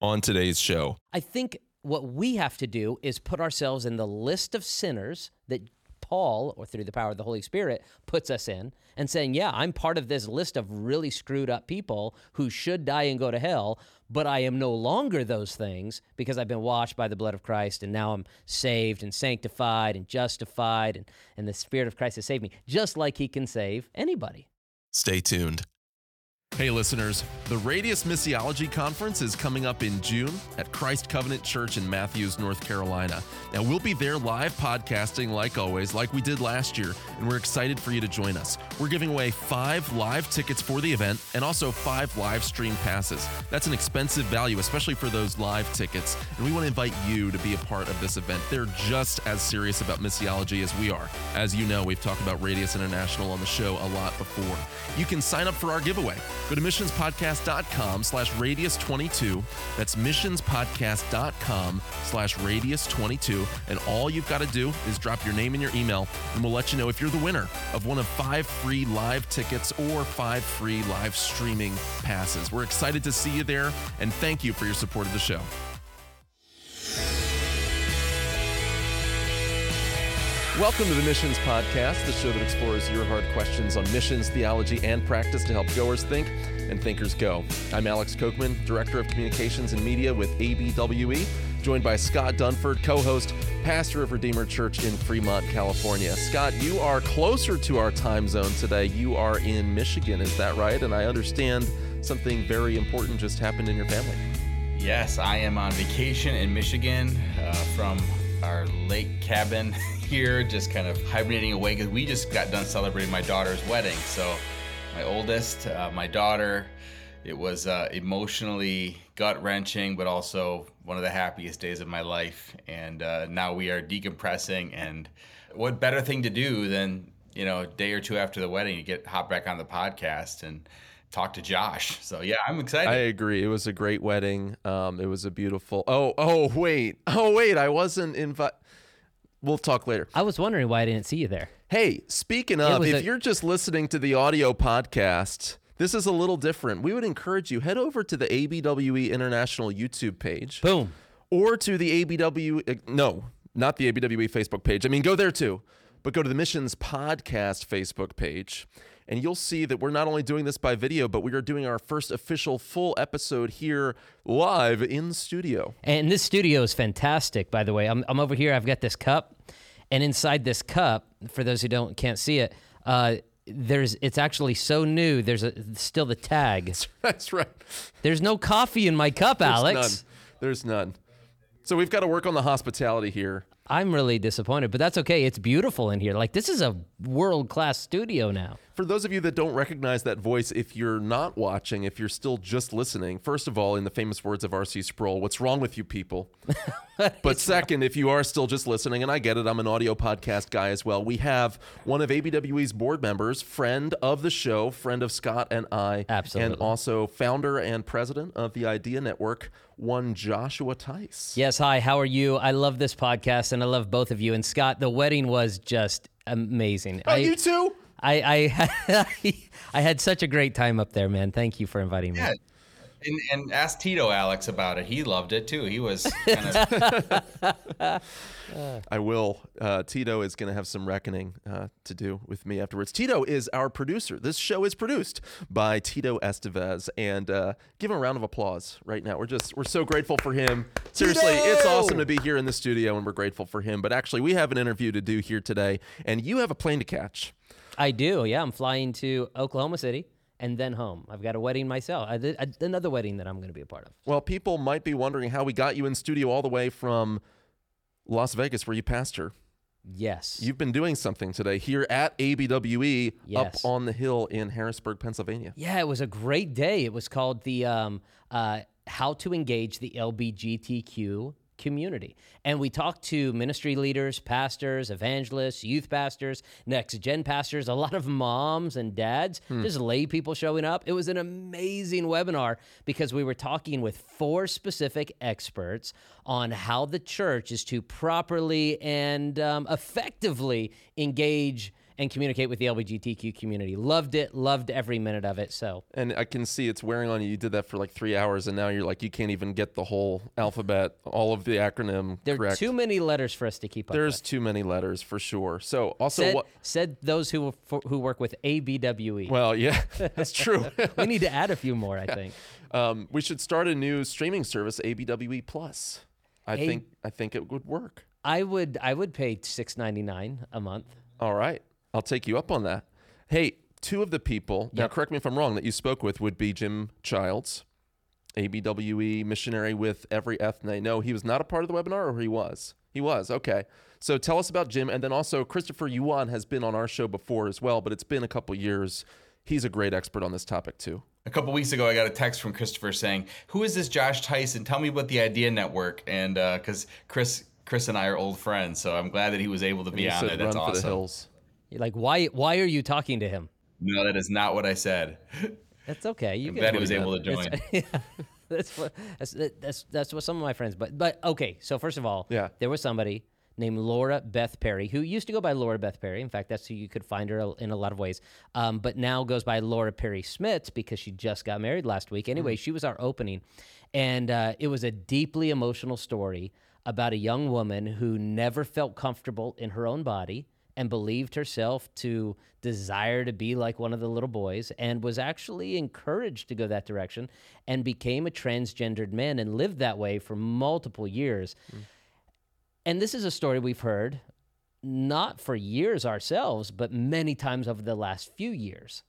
on today's show. I think what we have to do is put ourselves in the list of sinners that Paul, or through the power of the Holy Spirit, puts us in and saying, Yeah, I'm part of this list of really screwed up people who should die and go to hell, but I am no longer those things because I've been washed by the blood of Christ and now I'm saved and sanctified and justified and, and the Spirit of Christ has saved me, just like He can save anybody. Stay tuned. Hey, listeners, the Radius Missiology Conference is coming up in June at Christ Covenant Church in Matthews, North Carolina. Now, we'll be there live podcasting like always, like we did last year, and we're excited for you to join us. We're giving away five live tickets for the event and also five live stream passes. That's an expensive value, especially for those live tickets, and we want to invite you to be a part of this event. They're just as serious about missiology as we are. As you know, we've talked about Radius International on the show a lot before. You can sign up for our giveaway. Go to missionspodcast.com slash radius22. That's missionspodcast.com slash radius22. And all you've got to do is drop your name and your email, and we'll let you know if you're the winner of one of five free live tickets or five free live streaming passes. We're excited to see you there, and thank you for your support of the show. Welcome to the Missions Podcast, the show that explores your hard questions on missions, theology, and practice to help goers think and thinkers go. I'm Alex Kochman, Director of Communications and Media with ABWE, joined by Scott Dunford, co host, pastor of Redeemer Church in Fremont, California. Scott, you are closer to our time zone today. You are in Michigan, is that right? And I understand something very important just happened in your family. Yes, I am on vacation in Michigan uh, from our lake cabin here, just kind of hibernating away because we just got done celebrating my daughter's wedding. So, my oldest, uh, my daughter, it was uh, emotionally gut wrenching, but also one of the happiest days of my life. And uh, now we are decompressing. And what better thing to do than, you know, a day or two after the wedding, you get hop back on the podcast and talk to Josh. So yeah, I'm excited. I agree. It was a great wedding. Um, it was a beautiful. Oh, oh, wait. Oh, wait. I wasn't invited. We'll talk later. I was wondering why I didn't see you there. Hey, speaking of, if a- you're just listening to the audio podcast, this is a little different. We would encourage you head over to the ABWE International YouTube page Boom. or to the ABW uh, no, not the ABWE Facebook page. I mean, go there too. But go to the Missions Podcast Facebook page and you'll see that we're not only doing this by video, but we are doing our first official full episode here live in studio. And this studio is fantastic, by the way. I'm, I'm over here. I've got this cup, and inside this cup, for those who don't can't see it, uh, there's it's actually so new. There's a, still the tag. That's right. There's no coffee in my cup, There's Alex. none. There's none. So we've got to work on the hospitality here. I'm really disappointed, but that's okay. It's beautiful in here. Like this is a world class studio now. For those of you that don't recognize that voice, if you're not watching, if you're still just listening, first of all, in the famous words of R.C. Sproul, what's wrong with you people? but second, if you are still just listening, and I get it, I'm an audio podcast guy as well, we have one of ABWE's board members, friend of the show, friend of Scott and I, Absolutely. and also founder and president of the Idea Network, one Joshua Teis. Yes, hi. How are you? I love this podcast, and I love both of you. And Scott, the wedding was just amazing. Oh, I, you too? I, I, I had such a great time up there, man. Thank you for inviting me. Yeah. And, and ask Tito Alex about it. He loved it too. He was kind of I will. Uh, Tito is going to have some reckoning uh, to do with me afterwards. Tito is our producer. This show is produced by Tito Estevez, and uh, give him a round of applause right now. We're just we're so grateful for him. Seriously, it's awesome to be here in the studio, and we're grateful for him. But actually, we have an interview to do here today, and you have a plane to catch. I do. Yeah, I'm flying to Oklahoma City and then home. I've got a wedding myself. I I, another wedding that I'm going to be a part of. Well, people might be wondering how we got you in studio all the way from Las Vegas, where you pastor. Yes. You've been doing something today here at ABWE Yes. up on the hill in Harrisburg, Pennsylvania. Yeah, it was a great day. It was called the um, uh, How to Engage the LBGTQ Community. And we talked to ministry leaders, pastors, evangelists, youth pastors, next gen pastors, a lot of moms and dads, just lay people showing up. It was an amazing webinar because we were talking with four specific experts on how the church is to properly and um, effectively engage and communicate with the LGBTQ community. Loved it, loved every minute of it. So, And I can see it's wearing on you. You did that for like three hours, and now you're like, you can't even get the whole alphabet, all of the acronym there are too many letters for us to keep up with. There's with. too many letters for sure. So also, Said, what? said those who who work with ABWE. Well, yeah, that's true. we need to add a few more, I think. um, we should start a new streaming service, ABWE Plus. I A- think I think it would work. I would I would pay six ninety nine a month. All right, I'll take you up on that. Hey, two of the people now, correct me if I'm wrong, that you spoke with would be Jim Childs, ABWE missionary with EveryEthne. No, he was not a part of the webinar, or he was. He was okay. So tell us about Jim, and then also Christopher Yuan has been on our show before as well, but it's been a couple years. He's a great expert on this topic too. A couple weeks ago, I got a text from Christopher saying, "Who is this Josh Tyson? Tell me about the Idea Network." And uh, because Chris, Chris and I are old friends, so I'm glad that he was able to be on said, there. That's "Run for the hills." You're like, why why are you talking to him? No, that is not what I said. That's okay. You I'm glad he was that. able to join. Yeah, that's what that's that's that's what some of my friends. But but okay. So first of all, Yeah. there was somebody named Laura Beth Perry who used to go by Laura Beth Perry. In fact, that's who you could find her in a lot of ways. Um, but now goes by Laura Perry Smalts because she just got married last week. Anyway, she was our opening, and uh, it was a deeply emotional story about a young woman who never felt comfortable in her own body and believed herself to desire to be like one of the little boys and was actually encouraged to go that direction and became a transgendered man and lived that way for multiple years. Mm. And this is a story we've heard not for years ourselves, but many times over the last few years.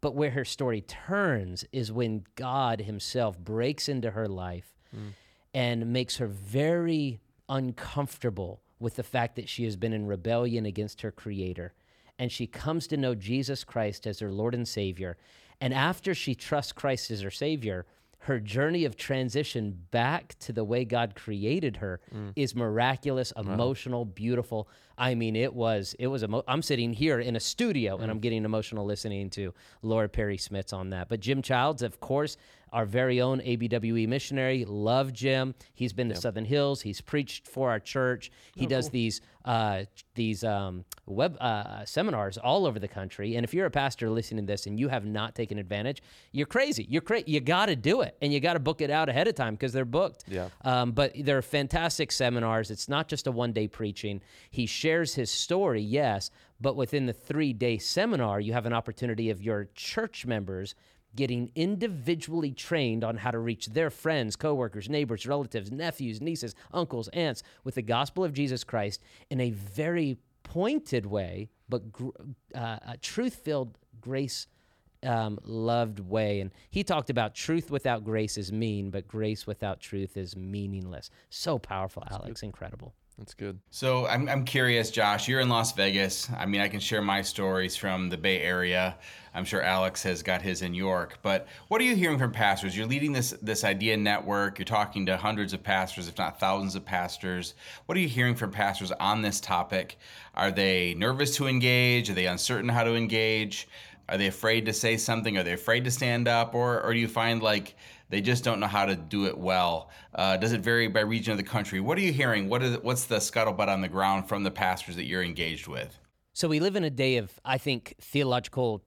But where her story turns is when God Himself breaks into her life mm. and makes her very uncomfortable with the fact that she has been in rebellion against her Creator. And she comes to know Jesus Christ as her Lord and Savior. And after she trusts Christ as her Savior, her journey of transition back to the way God created her mm. is miraculous, emotional, beautiful. I mean, it was it was emo- I'm sitting here in a studio and I'm getting emotional listening to Laura Perry Smalts on that. But Jim Childs, of course, our very own ABWE missionary, love Jim. He's been to Southern Hills. He's preached for our church. He does these uh, these um, web uh, seminars all over the country. And if you're a pastor listening to this and you have not taken advantage, you're crazy. You're crazy. You got to do it, and you got to book it out ahead of time because they're booked. Yeah. Um, but they're fantastic seminars. It's not just a one day preaching. He shares his story, yes, but within the three day seminar, you have an opportunity of your church members getting individually trained on how to reach their friends, coworkers, neighbors, relatives, nephews, nieces, uncles, aunts with the gospel of Jesus Christ in a very pointed way, but gr- uh, a truth filled, grace um, loved way. And he talked about truth without grace is mean, but grace without truth is meaningless. So powerful, Alex. Incredible. That's good. So I'm, I'm curious, Josh. You're in Las Vegas. I mean, I can share my stories from the Bay Area. I'm sure Alex has got his in York. But what are you hearing from pastors? You're leading this this idea network. You're talking to hundreds of pastors, if not thousands of pastors. What are you hearing from pastors on this topic? Are they nervous to engage? Are they uncertain how to engage? Are they afraid to say something? Are they afraid to stand up? Or, or do you find like they just don't know how to do it well? Uh, does it vary by region of the country? What are you hearing? What is, what's the scuttlebutt on the ground from the pastors that you're engaged with? So we live in a day of, I think, theological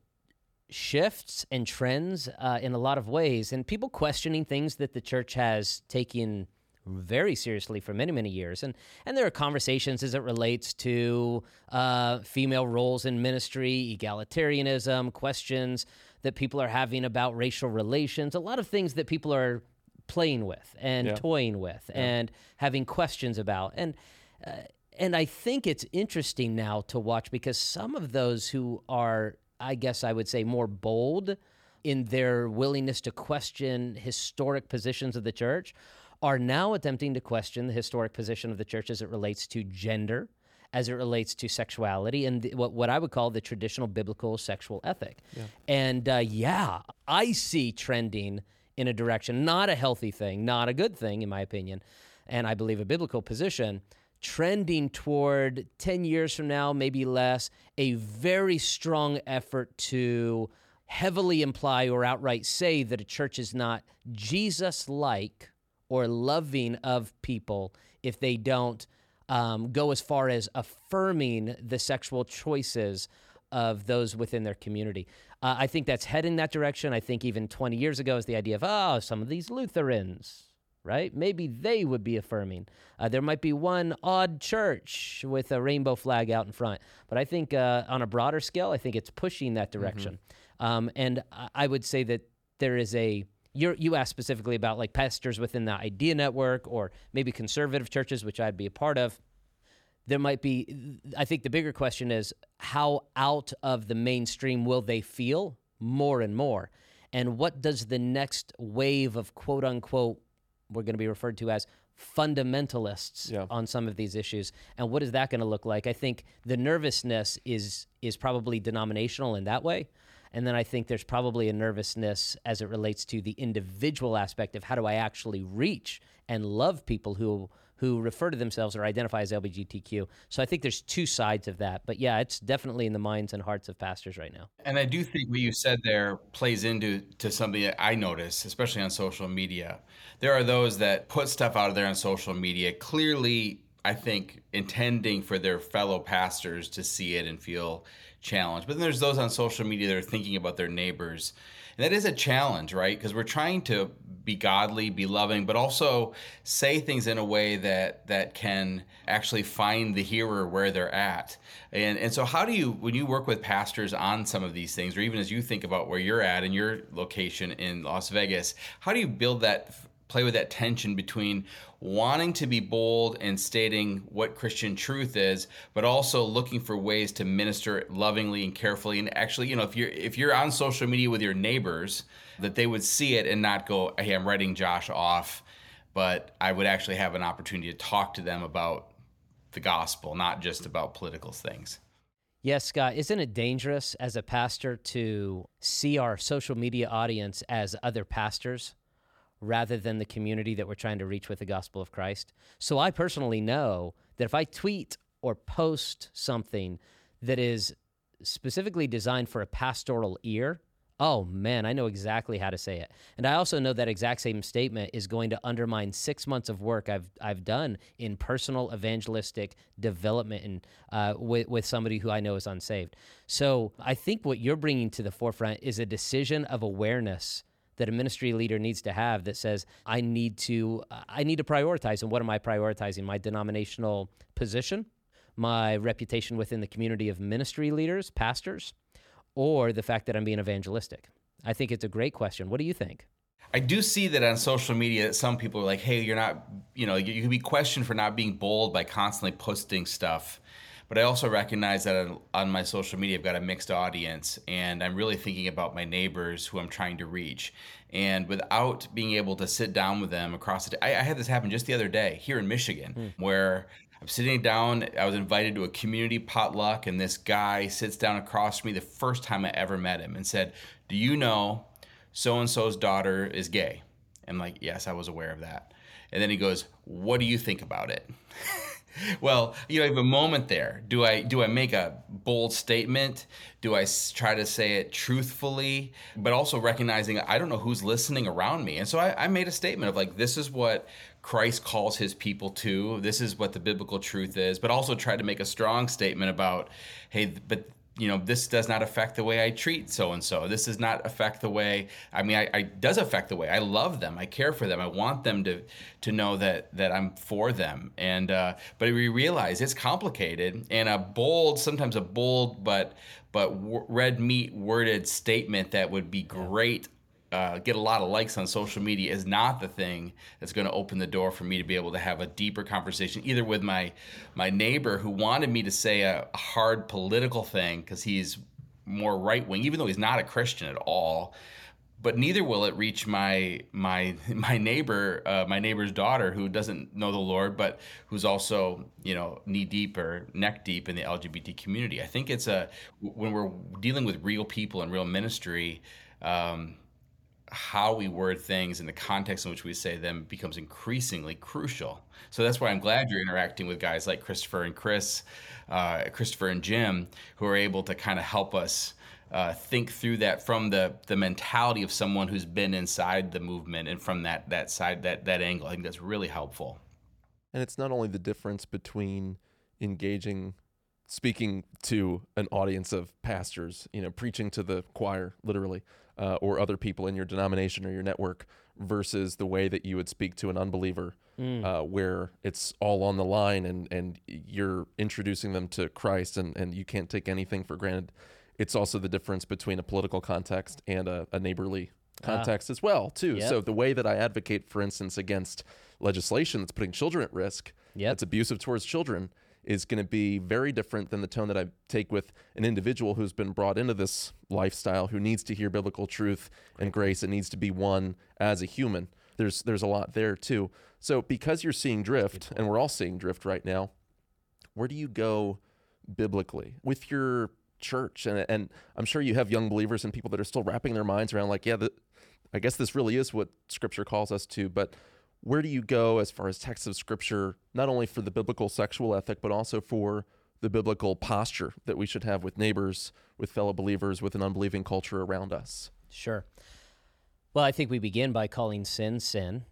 shifts and trends uh, in a lot of ways, and people questioning things that the church has taken very seriously for many many years and and there are conversations as it relates to uh, female roles in ministry egalitarianism questions that people are having about racial relations a lot of things that people are playing with and Yeah. toying with and having questions about and uh, and I think it's interesting now to watch because some of those who are, I guess I would say, more bold in their willingness to question historic positions of the church are now attempting to question the historic position of the church as it relates to gender, as it relates to sexuality, and the, what, what I would call the traditional biblical sexual ethic. And uh, yeah, I see trending in a direction, not a healthy thing, not a good thing, in my opinion, and I believe a biblical position, trending toward 10 years from now, maybe less, a very strong effort to heavily imply or outright say that a church is not Jesus like or loving of people if they don't um, go as far as affirming the sexual choices of those within their community. Uh, I think that's heading that direction. I think even 20 years ago is the idea of, oh, some of these Lutherans, right? Maybe they would be affirming. Uh, there might be one odd church with a rainbow flag out in front. But I think uh, on a broader scale, I think it's pushing that direction. Mm-hmm. Um, and I would say that there is a you you asked specifically about like pastors within the Idea Network or maybe conservative churches, which I'd be a part of. There might be, I think the bigger question is how out of the mainstream will they feel more and more? And what does the next wave of quote unquote, we're going to be referred to as fundamentalists yeah. on some of these issues. And what is that going to look like? I think the nervousness is is probably denominational in that way. And then I think there's probably a nervousness as it relates to the individual aspect of how do I actually reach and love people who who refer to themselves or identify as LGBTQ. So I think there's two sides of that. But yeah, it's definitely in the minds and hearts of pastors right now. And I do think what you said there plays into to something that I notice, especially on social media. There are those that put stuff out there on social media clearly I think intending for their fellow pastors to see it and feel challenged. But then there's those on social media that are thinking about their neighbors. And that is a challenge, right? Because we're trying to be godly, be loving, but also say things in a way that that can actually find the hearer where they're at. And and so how do you when you work with pastors on some of these things or even as you think about where you're at in your location in Las Vegas, how do you build that play with that tension between wanting to be bold and stating what Christian truth is, but also looking for ways to minister lovingly and carefully. And actually, you know, if you're if you're on social media with your neighbors, that they would see it and not go, "Hey, I'm writing Josh off," but I would actually have an opportunity to talk to them about the gospel, not just about political things. Yes, Scott, isn't it dangerous as a pastor to see our social media audience as other pastors? Rather than the community that we're trying to reach with the gospel of Christ. So I personally know that if I tweet or post something that is specifically designed for a pastoral ear, oh man, I know exactly how to say it. And I also know that exact same statement is going to undermine six months of work I've I've done in personal evangelistic development and uh, with with somebody who I know is unsaved. So I think what you're bringing to the forefront is a decision of awareness that a ministry leader needs to have that says I need to uh, I need to prioritize and what am I prioritizing? My denominational position my reputation within the community of ministry leaders pastors or the fact that I'm being evangelistic? I think it's a great question. What do you think? I do see that on social media that some people are like hey you're not you know you, you can be questioned for not being bold by constantly posting stuff but I also recognize that on my social media, I've got a mixed audience, and I'm really thinking about my neighbors who I'm trying to reach. And without being able to sit down with them across the day, I, I had this happen just the other day here in Michigan, mm. where I'm sitting down. I was invited to a community potluck, and this guy sits down across from me the first time I ever met him and said, Do you know so and so's daughter is gay? I'm like, Yes, I was aware of that. And then he goes, What do you think about it? well, you know, I have a moment there. Do I do I make a bold statement? Do I try to say it truthfully, but also recognizing I don't know who's listening around me? And so I, I made a statement of like, this is what Christ calls his people to. This is what the biblical truth is, but also try to make a strong statement about, hey, but you know this does not affect the way i treat so and so this does not affect the way i mean I, I does affect the way i love them. I care for them. I want them to to know that that i'm for them. And uh, but we realize it's complicated and a bold sometimes a bold but but red meat worded statement that would be great uh, get a lot of likes on social media is not the thing that's going to open the door for me to be able to have a deeper conversation either with my my neighbor who wanted me to say a, hard political thing because he's more right wing even though he's not a christian at all but neither will it reach my my my neighbor uh, my neighbor's daughter who doesn't know the lord but who's also you know knee deep or neck deep in the lgbt community. I think it's a when we're dealing with real people and real ministry um, how we word things and the context in which we say them becomes increasingly crucial. So that's why I'm glad you're interacting with guys like Christopher and Chris, uh, Christopher and Jim, who are able to kind of help us uh, think through that from the the mentality of someone who's been inside the movement and from that that side that that angle. I think that's really helpful. And it's not only the difference between engaging, speaking to an audience of pastors, you know, preaching to the choir, literally, uh, or other people in your denomination or your network, versus the way that you would speak to an unbeliever, uh, where it's all on the line and, and you're introducing them to Christ and, and you can't take anything for granted. It's also the difference between a political context and a, a neighborly context as well, too. Yep. So the way that I advocate, for instance, against legislation that's putting children at risk, Yep. that's abusive towards children, is going to be very different than the tone that I take with an individual who's been brought into this lifestyle, who needs to hear biblical truth and grace, and needs to be one as a human. There's there's a lot there too. So because you're seeing drift, and we're all seeing drift right now, where do you go biblically with your church? And and I'm sure you have young believers and people that are still wrapping their minds around like, yeah, the, I guess this really is what Scripture calls us to, but where do you go as far as texts of Scripture, not only for the biblical sexual ethic, but also for the biblical posture that we should have with neighbors, with fellow believers, with an unbelieving culture around us? Sure. Well, I think we begin by calling sin sin.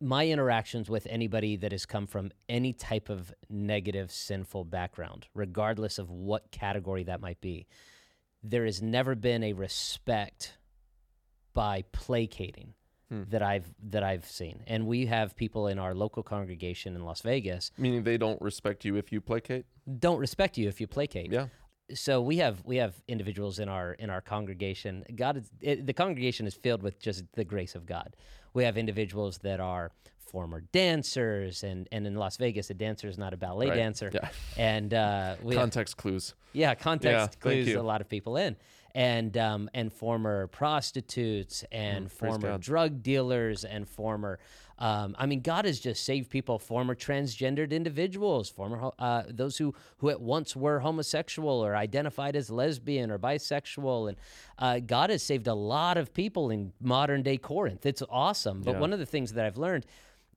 My interactions with anybody that has come from any type of negative, sinful background, regardless of what category that might be, there has never been a respect by placating that I've that I've seen. And we have people in our local congregation in Las Vegas Meaning they don't respect you if you placate? don't respect you if you placate Yeah. so we have we have individuals in our in our congregation god is it, the congregation is filled with just the grace of god we have individuals that are former dancers and and in las vegas a dancer is not a ballet Right. dancer Yeah. and uh we have, Context clues. yeah context Yeah, clues a lot of people in and um and former prostitutes and Mm, former drug dealers and former um, I mean, God has just saved people, former transgendered individuals, former uh, those who who at once were homosexual or identified as lesbian or bisexual, and uh, God has saved a lot of people in modern day Corinth. It's awesome. But Yeah. one of the things that I've learned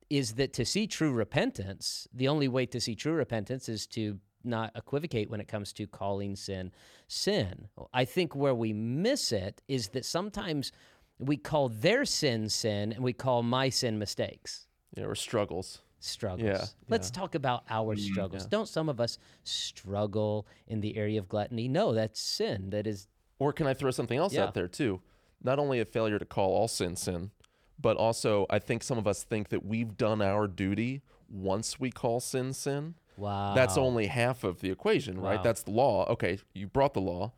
is that to see true repentance, the only way to see true repentance is to not equivocate when it comes to calling sin sin. I think where we miss it is that sometimes we call their sin sin and we call my sin mistakes. Yeah, or struggles. Struggles. Yeah, Let's talk about our mm, struggles. Don't some of us struggle in the area of gluttony? No, that's sin. That is Or can I throw something else Yeah. out there too? Not only a failure to call all sin sin, but also I think some of us think that we've done our duty once we call sin sin. Wow. That's only half of the equation, right? Wow. That's the law. Okay, you brought the law.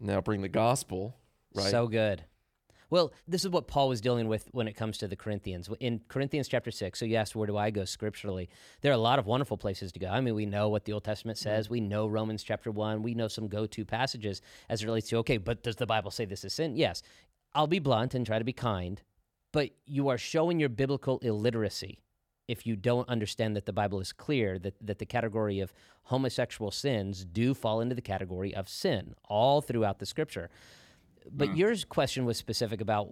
Now bring the gospel, right? So good. Well, this is what Paul was dealing with when it comes to the Corinthians. In Corinthians chapter 6, so you asked, where do I go scripturally? There are a lot of wonderful places to go. I mean, we know what the Old Testament mm-hmm. says. We know Romans chapter 1. We know some go to passages as it relates to, okay, but does the Bible say this is sin? Yes. I'll be blunt and try to be kind, but you are showing your biblical illiteracy if you don't understand that the Bible is clear that, that the category of homosexual sins do fall into the category of sin all throughout the scripture. But your question was specific about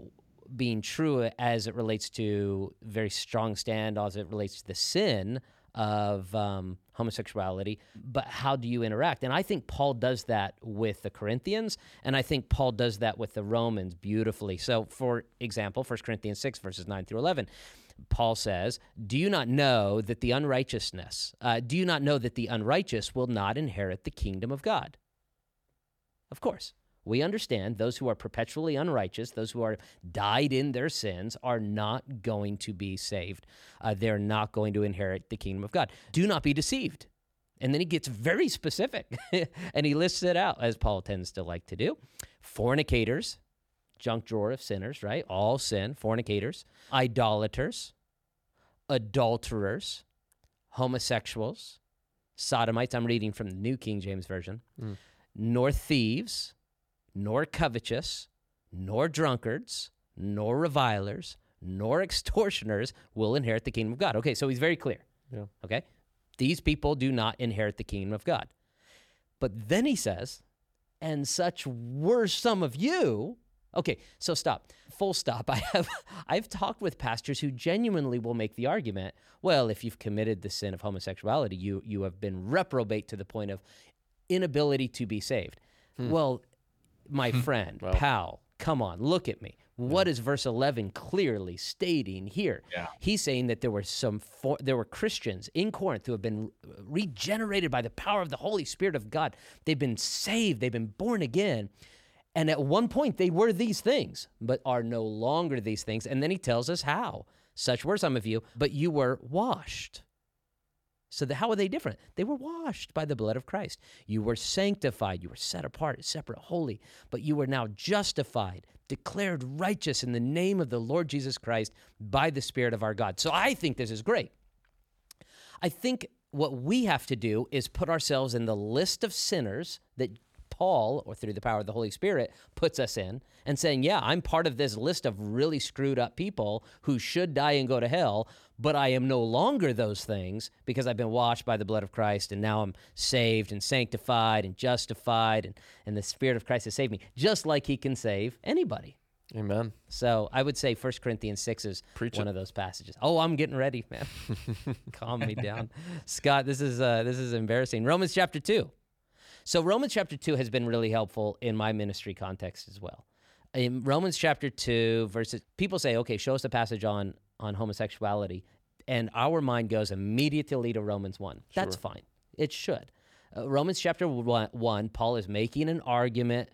being true as it relates to very strong stand as it relates to the sin of um, homosexuality. But how do you interact? And I think Paul does that with the Corinthians, and I think Paul does that with the Romans beautifully. So, for example, 1 Corinthians 6, verses 9 through 11. Paul says, Do you not know that the unrighteousness, uh, do you not know that the unrighteous will not inherit the kingdom of God? Of course. We understand those who are perpetually unrighteous, those who are died in their sins, are not going to be saved. Uh, they're not going to inherit the kingdom of God. Do not be deceived. And then he gets very specific and he lists it out, as Paul tends to like to do. Fornicators, junk drawer of sinners, right? All sin, fornicators, idolaters, adulterers, homosexuals, sodomites. I'm reading from the New King James Version, hmm. nor thieves, nor covetous, nor drunkards, nor revilers, nor extortioners will inherit the kingdom of God. Okay, so he's very clear. Yeah. Okay? These people do not inherit the kingdom of God. But then he says, and such were some of you. Okay, so stop. Full stop. I have I've talked with pastors who genuinely will make the argument, well, if you've committed the sin of homosexuality, you you have been reprobate to the point of inability to be saved. Hmm. Well, my hmm. friend, pal, come on, look at me. What hmm. is verse 11 clearly stating here? Yeah. He's saying that there were some for, there were Christians in Corinth who have been regenerated by the power of the Holy Spirit of God. They've been saved, they've been born again. And at one point they were these things, but are no longer these things. And then he tells us how. Such were some of you, but you were washed. So the, how are they different? They were washed by the blood of Christ. You were sanctified. You were set apart, separate, holy. But you were now justified, declared righteous in the name of the Lord Jesus Christ by the Spirit of our God. So I think this is great. I think what we have to do is put ourselves in the list of sinners that Paul, or through the power of the Holy Spirit, puts us in and saying, Yeah, I'm part of this list of really screwed up people who should die and go to hell, but I am no longer those things because I've been washed by the blood of Christ and now I'm saved and sanctified and justified and, and the Spirit of Christ has saved me, just like He can save anybody. Amen. So I would say 1 Corinthians 6 is Preach one it. of those passages. Oh, I'm getting ready, man. Calm me down. Scott, this is uh, this is embarrassing. Romans chapter 2. So Romans chapter 2 has been really helpful in my ministry context as well. In Romans chapter 2 verses people say, "Okay, show us a passage on on homosexuality." And our mind goes immediately to Romans 1. That's fine. It should. Uh, Romans chapter 1, 1, Paul is making an argument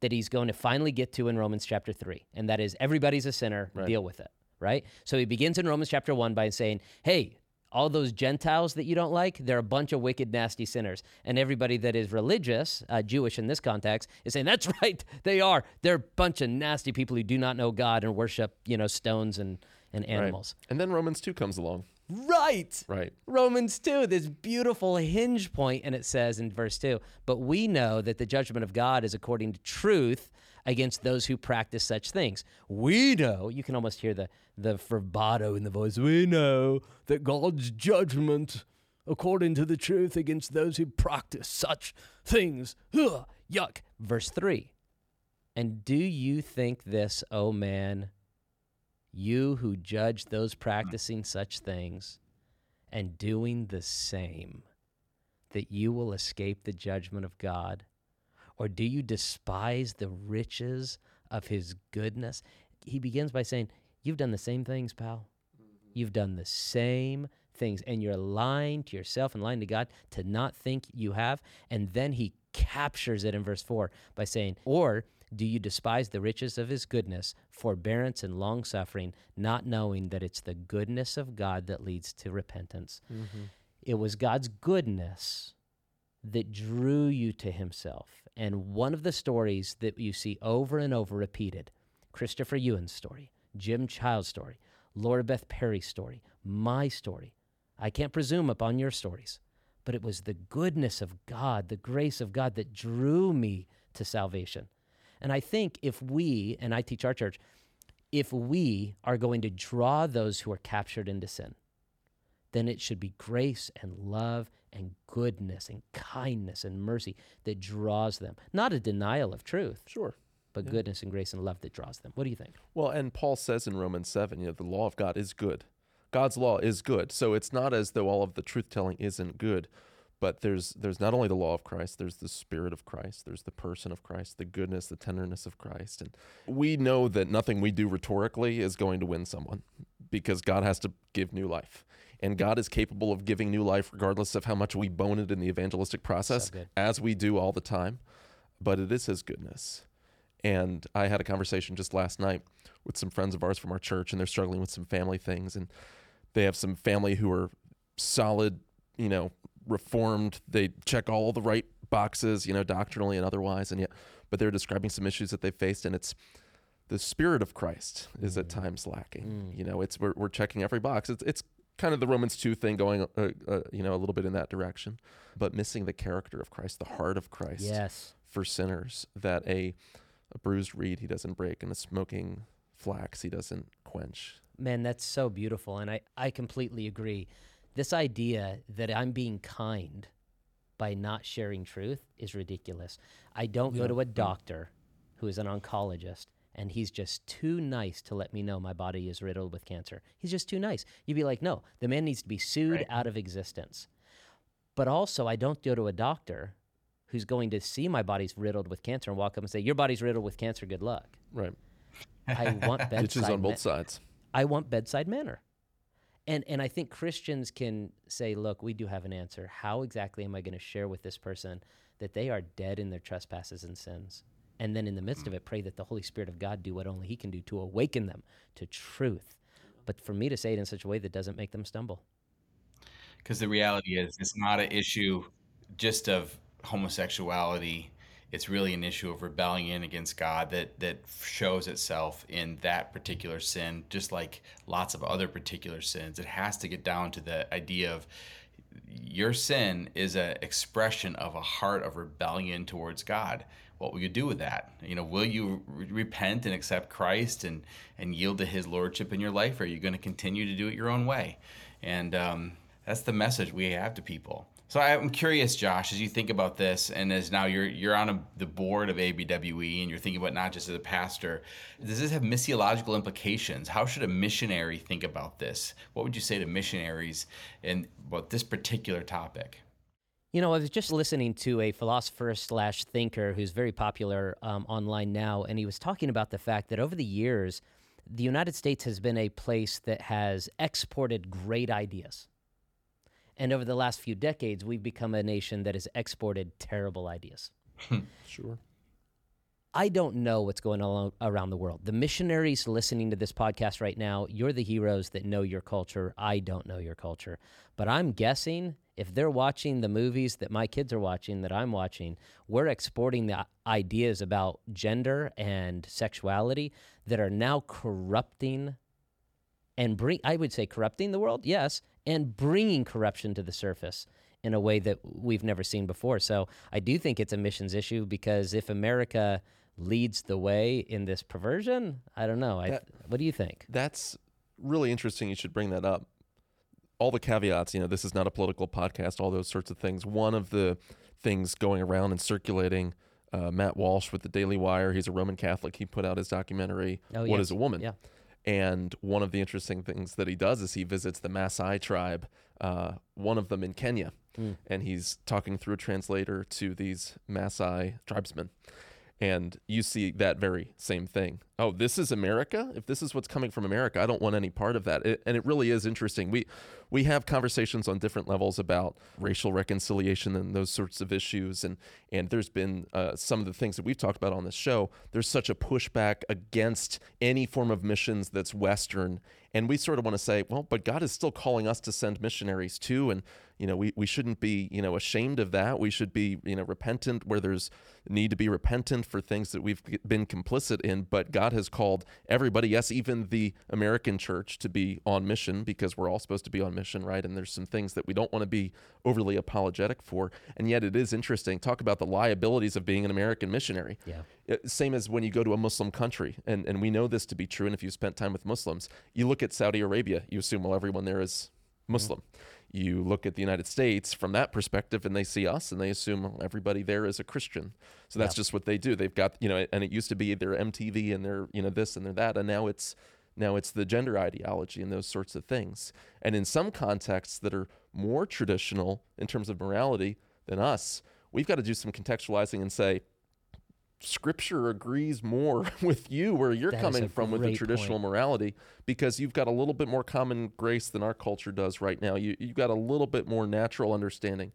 that he's going to finally get to in Romans chapter 3, and that is everybody's a sinner, deal with it, right? So he begins in Romans chapter 1 by saying, "Hey, all those Gentiles that you don't like, they're a bunch of wicked, nasty sinners. And everybody that is religious, uh, Jewish in this context, is saying, that's right, they are. They're a bunch of nasty people who do not know God and worship, you know, stones and, and Right. animals. And then Romans 2 comes along. Right. Right. Romans 2, this beautiful hinge point, and it says in verse 2 But we know that the judgment of God is according to truth against those who practice such things. We know, you can almost hear the, the vibrato in the voice, we know that God's judgment according to the truth against those who practice such things. Ugh, yuck. Verse 3 And do you think this, O man, you who judge those practicing such things and doing the same, that you will escape the judgment of God? Or do you despise the riches of his goodness? He begins by saying, You've done the same things, pal. Mm-hmm. You've done the same things, and you're lying to yourself and lying to God to not think you have. And then he captures it in verse 4 by saying, Or do you despise the riches of his goodness, forbearance, and long suffering, not knowing that it's the goodness of God that leads to repentance? Mm-hmm. It was God's goodness that drew you to himself. And one of the stories that you see over and over repeated Christopher Yuan's story, Jim Child's story, Laura Beth Perry's story, my story. I can't presume upon your stories, but it was the goodness of God, the grace of God that drew me to salvation. And I think if we, and I teach our church, if we are going to draw those who are captured into sin, then it should be grace and love and goodness and kindness and mercy that draws them. Not a denial of truth, Sure. but goodness and grace and love that draws them. What do you think? Well, and Paul says in Romans 7, you know, the law of God is good. God's law is good. So it's not as though all of the truth telling isn't good, but there's there's not only the law of Christ, there's the spirit of Christ, there's the person of Christ, the goodness, the tenderness of Christ. And we know that nothing we do rhetorically is going to win someone because God has to give new life. And God is capable of giving new life regardless of how much we bone it in the evangelistic process, good. as we do all the time. But it is his goodness. And I had a conversation just last night with some friends of ours from our church, and they're struggling with some family things. And they have some family who are solid, you know, reformed. They check all the right boxes, you know, doctrinally and otherwise. And yet, but they're describing some issues that they faced, and it's the spirit of Christ is at times lacking. You know, it's we're, we're checking every box. It's it's kind of the Romans two thing going, uh, uh, you know, a little bit in that direction, but missing the character of Christ, the heart of Christ Yes. for sinners that a, a bruised reed he doesn't break and a smoking flax he doesn't quench. Man, that's so beautiful. And I, I completely agree. This idea that I'm being kind by not sharing truth is ridiculous. I don't go to a doctor who is an oncologist and he's just too nice to let me know my body is riddled with cancer. He's just too nice. You'd be like, no, the man needs to be sued out of existence. But also, I don't go to a doctor who's going to see my body's riddled with cancer and walk up and say, Your body's riddled with cancer, good luck. Right. I want bedside on both sides. I want bedside manner. And and I think Christians can say, look, we do have an answer. How exactly am I going to share with this person that they are dead in their trespasses and sins? And then in the midst of it, pray that the Holy Spirit of God do what only He can do to awaken them to truth. But for me to say it in such a way that doesn't make them stumble. Because the reality is, it's not an issue just of homosexuality. It's really an issue of rebellion against God that that shows itself in that particular sin, just like lots of other particular sins. It has to get down to the idea of your sin is an expression of a heart of rebellion towards God. What will you do with that? You know, will you re- repent and accept Christ and and yield to His lordship in your life? Or are you going to continue to do it your own way? And um, that's the message we have to people. So I'm curious, Josh, as you think about this, and as now you're you're on a, the board of ABWE, and you're thinking about not just as a pastor, does this have missiological implications? How should a missionary think about this? What would you say to missionaries in about this particular topic? You know, I was just listening to a philosopher slash thinker who's very popular um, online now, and he was talking about the fact that over the years, the United States has been a place that has exported great ideas. And over the last few decades, we've become a nation that has exported terrible ideas. Sure. I don't know what's going on around the world. The missionaries listening to this podcast right now, you're the heroes that know your culture. I don't know your culture. But I'm guessing if they're watching the movies that my kids are watching, that I'm watching, we're exporting the ideas about gender and sexuality that are now corrupting and bring I would say corrupting the world, yes, and bringing corruption to the surface in a way that we've never seen before. So I do think it's a missions issue because if America leads the way in this perversion, I don't know. I, That- what do you think? That's really interesting. You should bring that up. All the caveats, you know, this is not a political podcast, all those sorts of things. One of the things going around and circulating, uh, Matt Walsh with the Daily Wire, he's a Roman Catholic. He put out his documentary, Oh, What yes. is a Woman? Yeah. And one of the interesting things that he does is he visits the Maasai tribe, uh, one of them in Kenya, Mm. and he's talking through a translator to these Maasai tribesmen. And you see that very same thing. Oh, this is America? If this is what's coming from America, I don't want any part of that. It, and it really is interesting. We we have conversations on different levels about racial reconciliation and those sorts of issues. And and there's been uh, some of the things that we've talked about on this show. There's such a pushback against any form of missions that's Western. And we sort of want to say, well, but God is still calling us to send missionaries too. And you know, we, we shouldn't be, you know, ashamed of that. We should be, you know, repentant where there's need to be repentant for things that we've been complicit in. But God has called everybody, yes, even the American church, to be on mission because we're all supposed to be on mission, right? And there's some things that we don't want to be overly apologetic for. And yet it is interesting. Talk about the liabilities of being an American missionary. Yeah. Uh, Same as when you go to a Muslim country, and, and we know this to be true. And if you spent time with Muslims, you look at Saudi Arabia, you assume, well, everyone there is Muslim. You look at the United States from that perspective, and they see us, and they assume oh, everybody there is a Christian. So that's Yeah. just what they do. They've got you know, and it used to be their MTV and their you know this and their that, and now it's now it's the gender ideology and those sorts of things. And in some contexts that are more traditional in terms of morality than us, we've got to do some contextualizing and say, Scripture agrees more with you where you're That is coming from with the traditional point. morality because you've got a little bit more common grace than our culture does right now. You, you've got a little bit more natural understanding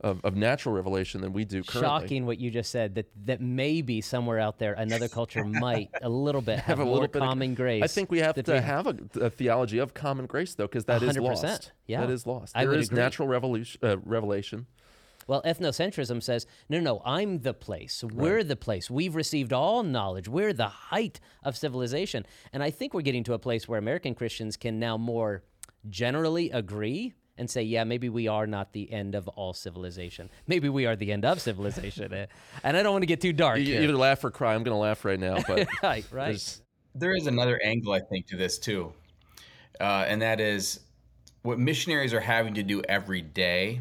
of, of natural revelation than we do currently. Shocking what you just said that that maybe somewhere out there another culture might a little bit have, Have a little bit of- common grace. I think we have to have a, a theology of common grace, though, because that is 100%, lost. yeah. That is lost. There is agree. natural revolution, uh, revelation. Well, ethnocentrism says, no, no, I'm the place. We're the place. We've received all knowledge. We're the height of civilization. And I think we're getting to a place where American Christians can now more generally agree and say, yeah, maybe we are not the end of all civilization. Maybe we are the end of civilization. Eh, and I don't want to get too dark You here. either laugh or cry. I'm going to laugh right now, but right, right. there's- There is another angle, I think, to this too, uh, and that is what missionaries are having to do every day,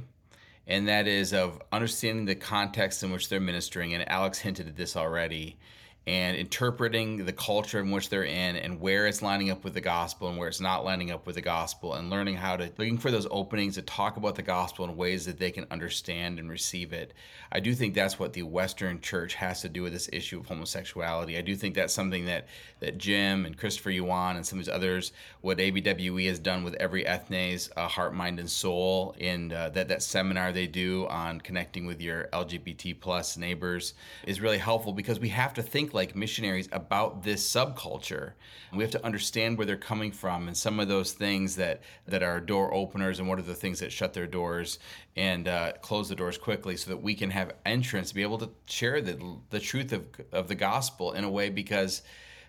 and that is of understanding the context in which they're ministering. And Alex hinted at this already, and interpreting the culture in which they're in and where it's lining up with the gospel and where it's not lining up with the gospel and learning how to looking for those openings to talk about the gospel in ways that they can understand and receive it. I do think that's what the Western church has to do with this issue of homosexuality. I do think that's something that that Jim and Christopher Yuan and some of these others, what ABWE has done with EveryEthne's uh, heart, mind, and soul in uh, that that seminar they do on connecting with your LGBT plus neighbors is really helpful because we have to think like missionaries about this subculture. We have to understand where they're coming from and some of those things that that are door openers and what are the things that shut their doors and uh, close the doors quickly so that we can have entrance, be able to share the the truth of of the gospel in a way because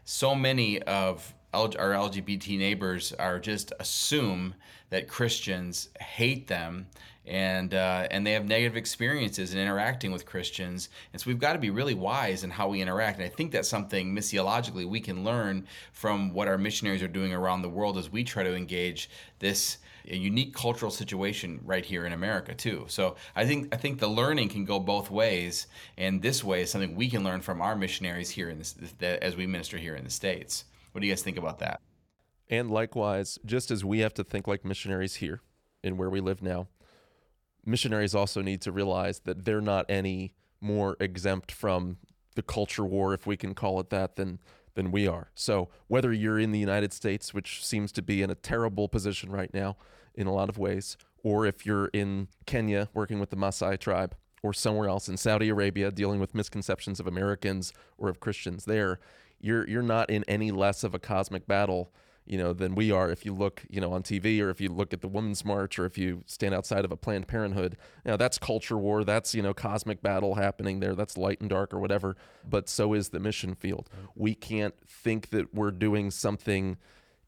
so many of our LGBT neighbors are just assume that Christians hate them and uh, and they have negative experiences in interacting with Christians. And so we've got to be really wise in how we interact. And I think that's something missiologically we can learn from what our missionaries are doing around the world as we try to engage this unique cultural situation right here in America too. So I think I think the learning can go both ways, and this way is something we can learn from our missionaries here in this as we minister here in the states. What do you guys think about that? And likewise, just as we have to think like missionaries here in where we live now, missionaries also need to realize that they're not any more exempt from the culture war, if we can call it that, than than we are. So whether you're in the United States, which seems to be in a terrible position right now in a lot of ways, or if you're in Kenya working with the Maasai tribe, or somewhere else in Saudi Arabia dealing with misconceptions of Americans or of Christians there, you're you're not in any less of a cosmic battle you know, than we are if you look, you know, on TV or if you look at the Women's March or if you stand outside of a Planned Parenthood. You know, that's culture war. That's, you know, cosmic battle happening there. That's light and dark or whatever. But so is the mission field. We can't think that we're doing something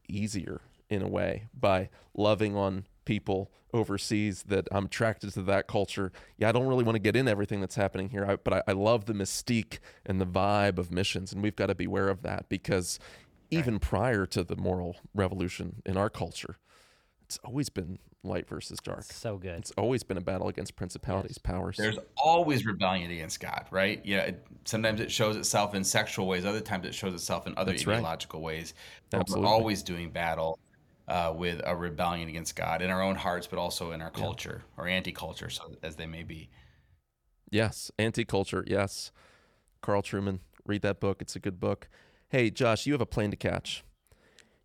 easier in a way by loving on people overseas that I'm attracted to that culture. Yeah, I don't really want to get in everything that's happening here, but I, I, love the mystique and the vibe of missions, and we've got to be aware of that because even prior to the moral revolution in our culture, it's always been light versus dark. So good. It's always been a battle against principalities, yes. powers. There's always rebellion against God, right? Yeah. It, sometimes it shows itself in sexual ways. Other times it shows itself in other That's ideological right. ways. Absolutely. We're always doing battle uh, with a rebellion against God in our own hearts, but also in our culture yeah. or anti-culture, so as they may be. Yes, anti-culture. Yes, Carl Trueman. Read that book. It's a good book. Hey, Josh, you have a plane to catch.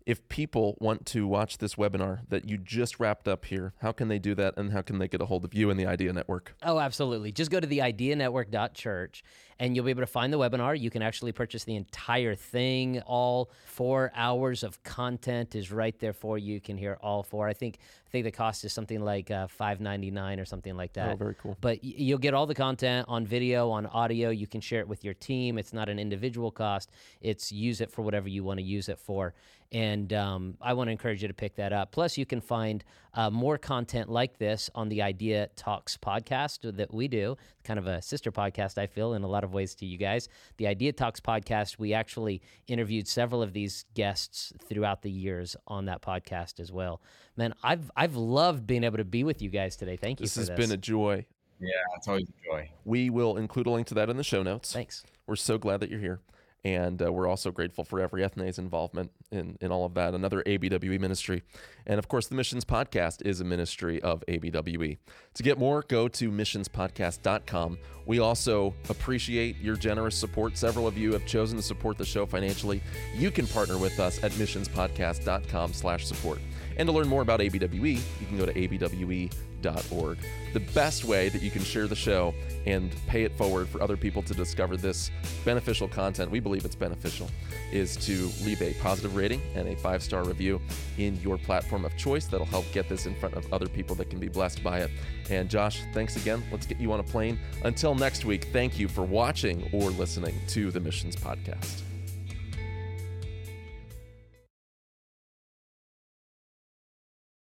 If people want to watch this webinar that you just wrapped up here, how can they do that and how can they get a hold of you and the Idea Network? Oh, absolutely. Just go to the idea ideanetwork.church and you'll be able to find the webinar. You can actually purchase the entire thing. All four hours of content is right there for you. You can hear all four. I think I think the cost is something like uh, five ninety nine or something like that. Oh, very cool. But y- you'll get all the content on video, on audio. You can share it with your team. It's not an individual cost. It's use it for whatever you want to use it for. And um, I want to encourage you to pick that up. Plus, you can find uh, more content like this on the Idea Talks podcast that we do, kind of a sister podcast, I feel, in a lot of ways to you guys. The Idea Talks podcast, we actually interviewed several of these guests throughout the years on that podcast as well. Man, I've I've loved being able to be with you guys today. Thank you. This has this. been a joy. Yeah, it's always a joy. We will include a link to that in the show notes. Thanks. We're so glad that you're here. And uh, we're also grateful for EveryEthne's involvement in, in all of that. Another ABWE ministry. And of course, the Missions Podcast is a ministry of ABWE. To get more, go to missionspodcast.com. We also appreciate your generous support. Several of you have chosen to support the show financially. You can partner with us at missionspodcast.com slash support. And to learn more about ABWE, you can go to abwe.org. The best way that you can share the show and pay it forward for other people to discover this beneficial content, we believe it's beneficial, is to leave a positive rating and a five star review in your platform of choice. That'll help get this in front of other people that can be blessed by it. And Josh, thanks again. Let's get you on a plane. Until next week, thank you for watching or listening to the Missions Podcast.